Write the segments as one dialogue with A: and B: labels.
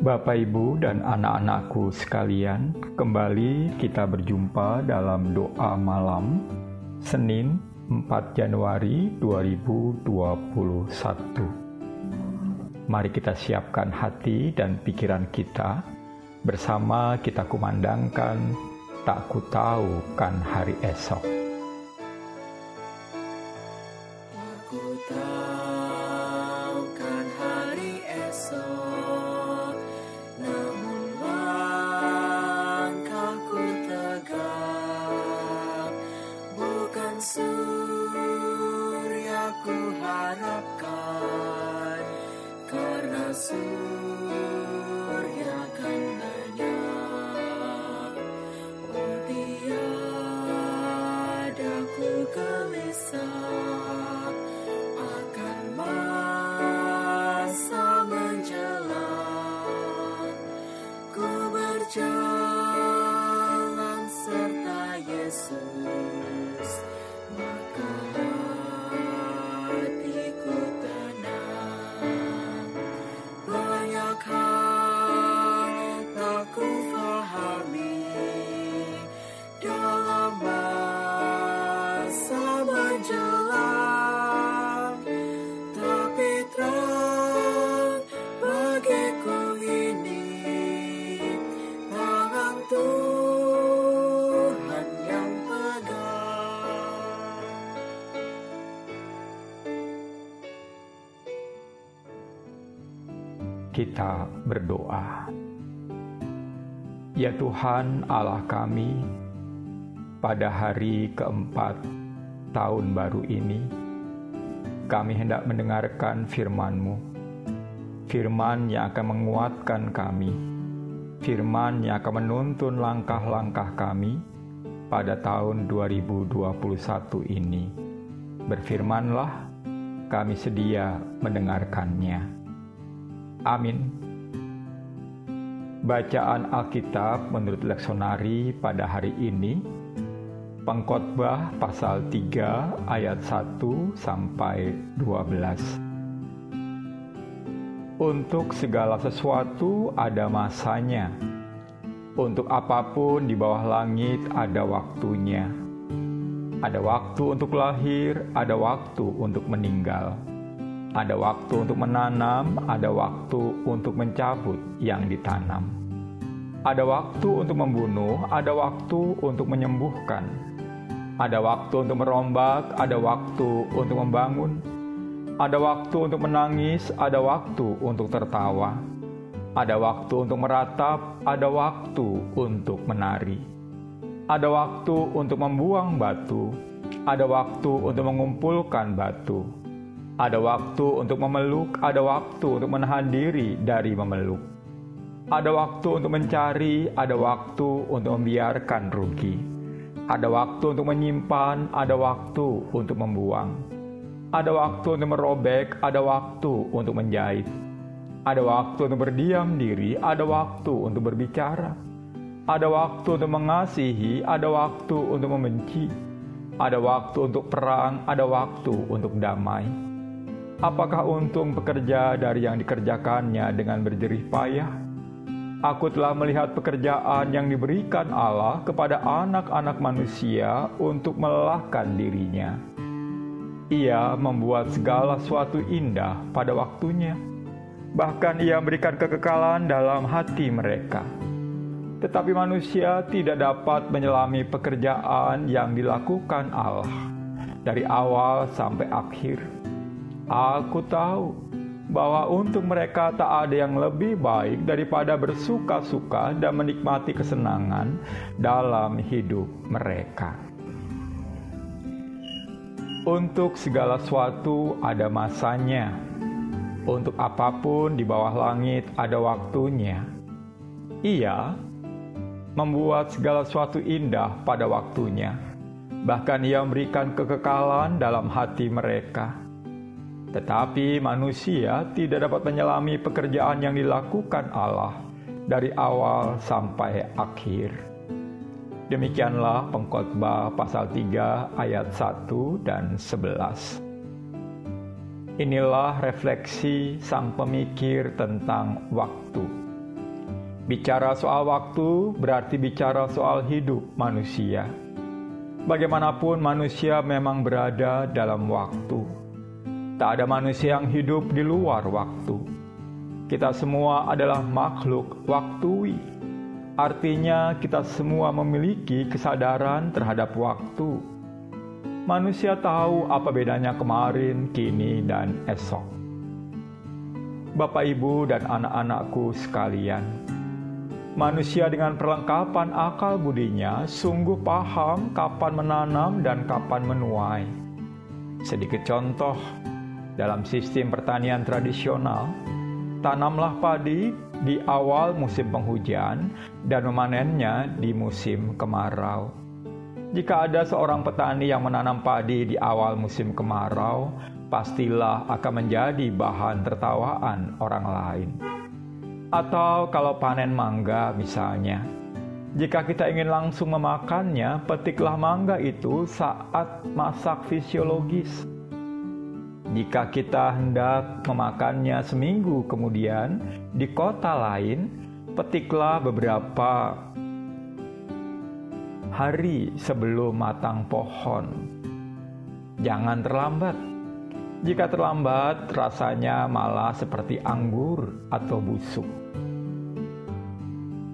A: Bapak, Ibu, dan anak-anakku sekalian, kembali kita berjumpa dalam doa malam Senin 4 Januari 2021. Mari kita siapkan hati dan pikiran kita bersama kita kumandangkan tak ku tahu kan hari esok. Kita berdoa. Ya Tuhan Allah kami, pada hari keempat tahun baru ini, kami hendak mendengarkan firman-Mu. Firman yang akan menguatkan kami, firman yang akan menuntun langkah-langkah kami pada tahun 2021 ini. Berfirmanlah, kami sedia mendengarkannya. Amin. Bacaan Alkitab menurut leksonari pada hari ini Pengkhotbah pasal 3 ayat 1 sampai 12. Untuk segala sesuatu ada masanya. Untuk apa pun di bawah langit ada waktunya. Ada waktu untuk lahir, ada waktu untuk meninggal. Ada waktu untuk menanam, ada waktu untuk mencabut yang ditanam. Ada waktu untuk membunuh, ada waktu untuk menyembuhkan. Ada waktu untuk merombak, ada waktu untuk membangun. Ada waktu untuk menangis, ada waktu untuk tertawa. Ada waktu untuk meratap, ada waktu untuk menari. Ada waktu untuk membuang batu, ada waktu untuk mengumpulkan batu. Ada waktu untuk memeluk, ada waktu untuk menahan diri dari memeluk. Ada waktu untuk mencari, ada waktu untuk membiarkan rugi. Ada waktu untuk menyimpan, ada waktu untuk membuang. Ada waktu untuk merobek, ada waktu untuk menjahit. Ada waktu untuk berdiam diri, ada waktu untuk berbicara. Ada waktu untuk mengasihi, ada waktu untuk membenci. Ada waktu untuk perang, ada waktu untuk damai. Apakah untung pekerja dari yang dikerjakannya dengan berjerih payah? Aku telah melihat pekerjaan yang diberikan Allah kepada anak-anak manusia untuk melelahkan dirinya. Ia membuat segala sesuatu indah pada waktunya. Bahkan ia memberikan kekekalan dalam hati mereka. Tetapi manusia tidak dapat menyelami pekerjaan yang dilakukan Allah dari awal sampai akhir. Aku tahu bahwa untuk mereka tak ada yang lebih baik daripada bersuka-suka dan menikmati kesenangan dalam hidup mereka. Untuk segala sesuatu ada masanya. Untuk apa pun di bawah langit ada waktunya. Ia membuat segala sesuatu indah pada waktunya. Bahkan ia memberikan kekekalan dalam hati mereka. Tetapi manusia tidak dapat menyelami pekerjaan yang dilakukan Allah dari awal sampai akhir. Demikianlah pengkhotbah pasal 3 ayat 1 dan 11. Inilah refleksi sang pemikir tentang waktu. Bicara soal waktu berarti bicara soal hidup manusia. Bagaimanapun, manusia memang berada dalam waktu. Tak ada manusia yang hidup di luar waktu. Kita semua adalah makhluk waktui. Artinya, kita semua memiliki kesadaran terhadap waktu. Manusia tahu apa bedanya kemarin, kini, dan esok. Bapak, ibu, dan anak-anakku sekalian, manusia dengan perlengkapan akal budinya sungguh paham kapan menanam dan kapan menuai. Sedikit contoh, dalam sistem pertanian tradisional, tanamlah padi di awal musim penghujan dan memanennya di musim kemarau. Jika ada seorang petani yang menanam padi di awal musim kemarau, pastilah akan menjadi bahan tertawaan orang lain. Atau kalau panen mangga misalnya, jika kita ingin langsung memakannya, petiklah mangga itu saat masak fisiologis. Jika kita hendak memakannya seminggu kemudian di kota lain, petiklah beberapa hari sebelum matang pohon. Jangan terlambat. Jika terlambat, rasanya malah seperti anggur atau busuk.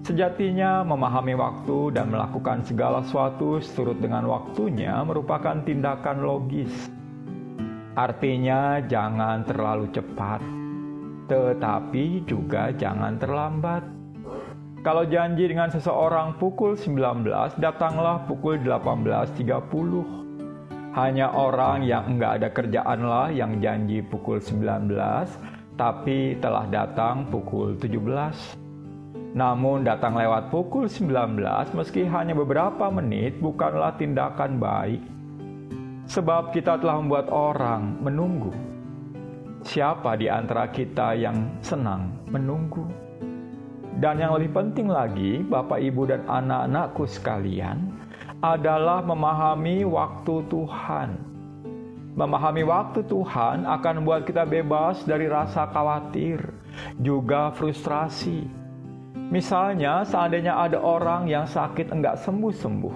A: Sejatinya, memahami waktu dan melakukan segala sesuatu seturut dengan waktunya merupakan tindakan logis. Artinya, jangan terlalu cepat, tetapi juga jangan terlambat. Kalau janji dengan seseorang pukul 19, datanglah pukul 18.30. Hanya orang yang enggak ada kerjaanlah yang janji pukul 19, tapi telah datang pukul 17. Namun datang lewat pukul 19 meski hanya beberapa menit bukanlah tindakan baik. Sebab kita telah membuat orang menunggu. Siapa di antara kita yang senang menunggu? Dan yang lebih penting lagi, Bapak, Ibu, dan anak-anakku sekalian, adalah memahami waktu Tuhan. Memahami waktu Tuhan akan membuat kita bebas dari rasa khawatir, juga frustrasi Misalnya, seandainya ada orang yang sakit enggak sembuh-sembuh.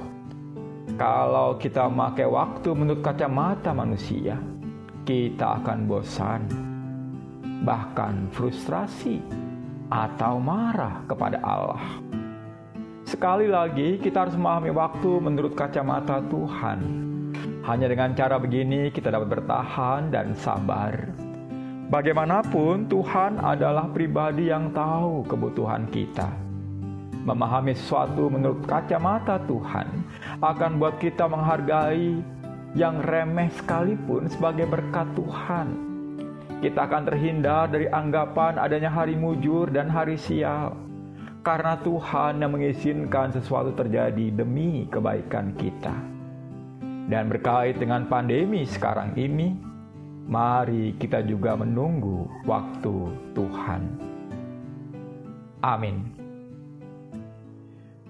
A: Kalau kita memakai waktu menurut kacamata manusia, kita akan bosan, bahkan frustrasi, atau marah kepada Allah. Sekali lagi, kita harus memahami waktu menurut kacamata Tuhan. Hanya dengan cara begini, kita dapat bertahan dan sabar Bagaimanapun, Tuhan adalah pribadi yang tahu kebutuhan kita. Memahami sesuatu menurut kacamata Tuhan akan buat kita menghargai yang remeh sekalipun sebagai berkat Tuhan. Kita akan terhindar dari anggapan adanya hari mujur dan hari sial, karena Tuhan yang mengizinkan sesuatu terjadi demi kebaikan kita. Dan berkait dengan pandemi sekarang ini, mari kita juga menunggu waktu Tuhan. Amin.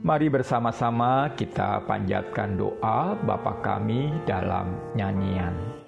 A: Mari bersama-sama kita panjatkan doa Bapa kami dalam nyanyian.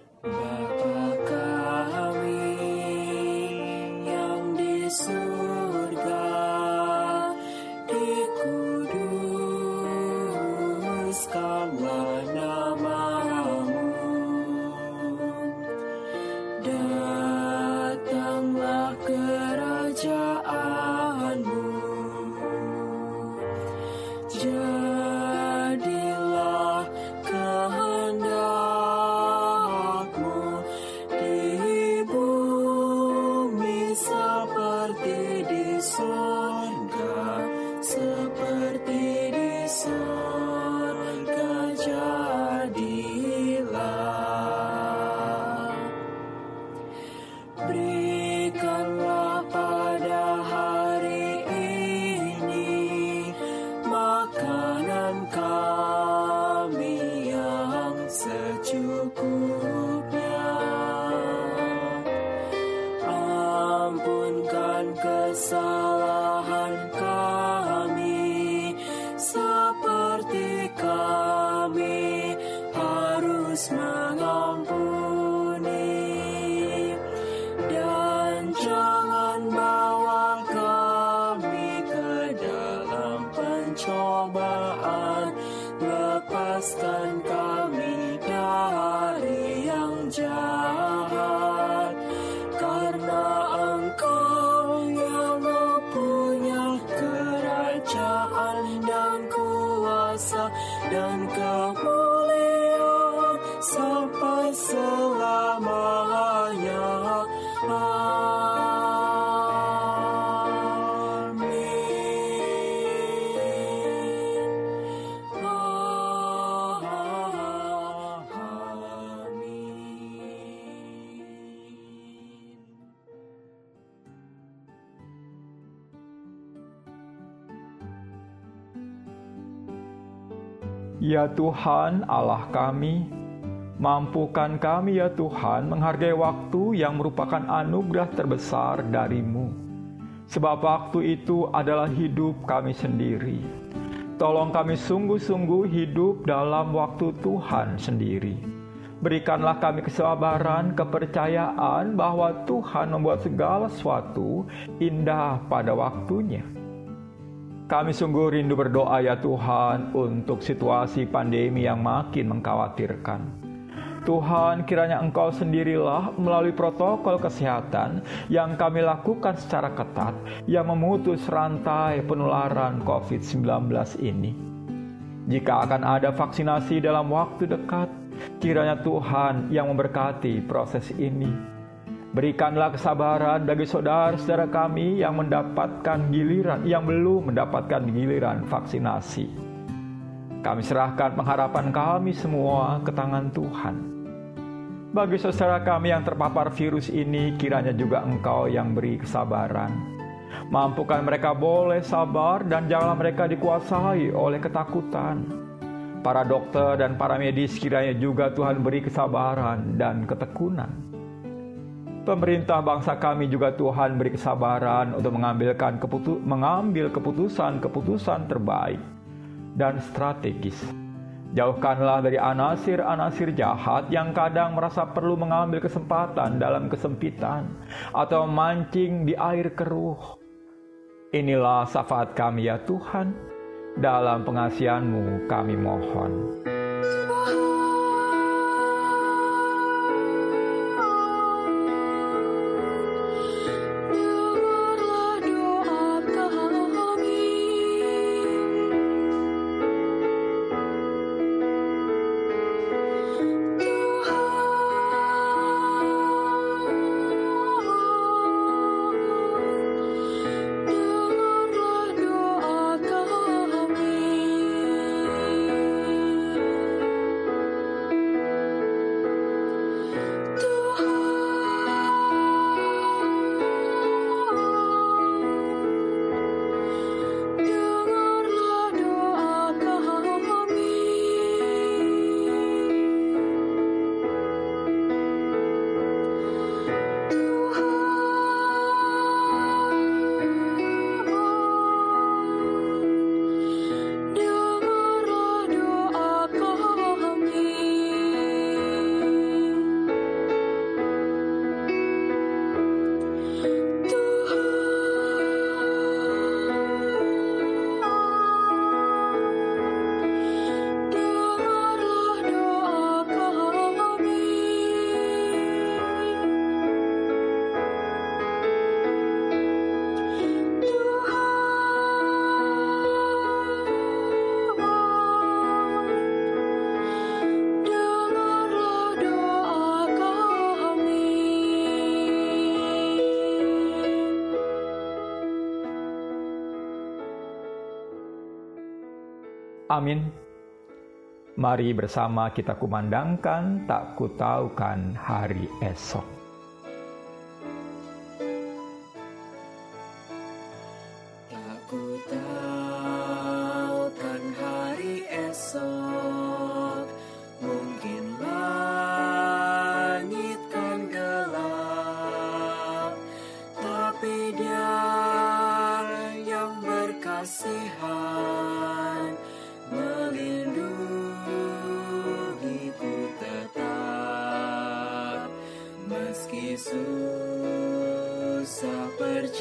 B: Dan jangan 两个
A: Ya Tuhan, Allah kami, mampukan kami ya Tuhan menghargai waktu yang merupakan anugerah terbesar darimu. Sebab waktu itu adalah hidup kami sendiri. Tolong kami sungguh-sungguh hidup dalam waktu Tuhan sendiri. Berikanlah kami kesabaran, kepercayaan bahwa Tuhan membuat segala sesuatu indah pada waktunya. Kami sungguh rindu berdoa ya Tuhan untuk situasi pandemi yang makin mengkhawatirkan. Tuhan, kiranya Engkau sendirilah melalui protokol kesehatan yang kami lakukan secara ketat yang memutus rantai penularan COVID-19 ini. Jika akan ada vaksinasi dalam waktu dekat, kiranya Tuhan yang memberkati proses ini Berikanlah kesabaran bagi saudara-saudara kami yang mendapatkan giliran, yang belum mendapatkan giliran vaksinasi. Kami serahkan pengharapan kami semua ke tangan Tuhan. Bagi saudara kami yang terpapar virus ini, kiranya juga Engkau yang beri kesabaran. Mampukan mereka boleh sabar dan janganlah mereka dikuasai oleh ketakutan. Para dokter dan para medis kiranya juga Tuhan beri kesabaran dan ketekunan Pemerintah bangsa kami juga Tuhan beri kesabaran untuk mengambilkan keputu mengambil keputusan-keputusan terbaik dan strategis. Jauhkanlah dari anasir-anasir jahat yang kadang merasa perlu mengambil kesempatan dalam kesempitan atau mancing di air keruh. Inilah syafaat kami ya Tuhan, dalam pengasihanmu kami mohon. Amin. Mari bersama kita kumandangkan tak kutaukan hari esok.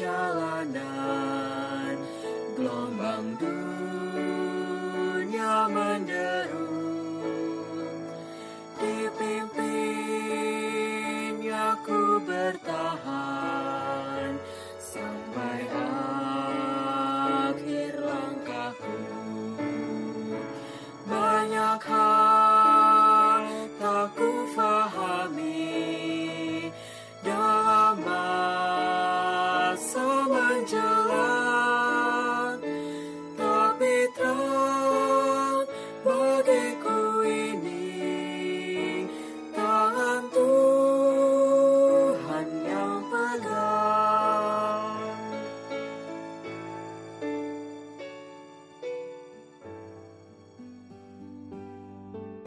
B: Perjalanan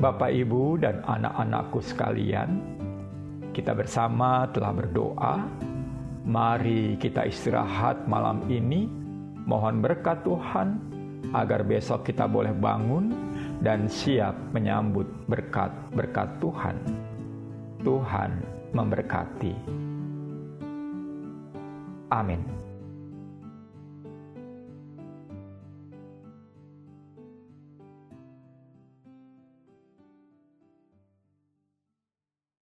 A: Bapak, Ibu, dan anak-anakku sekalian, kita bersama telah berdoa. Mari kita istirahat malam ini. Mohon berkat Tuhan agar besok kita boleh bangun dan siap menyambut berkat-berkat Tuhan. Tuhan memberkati. Amin.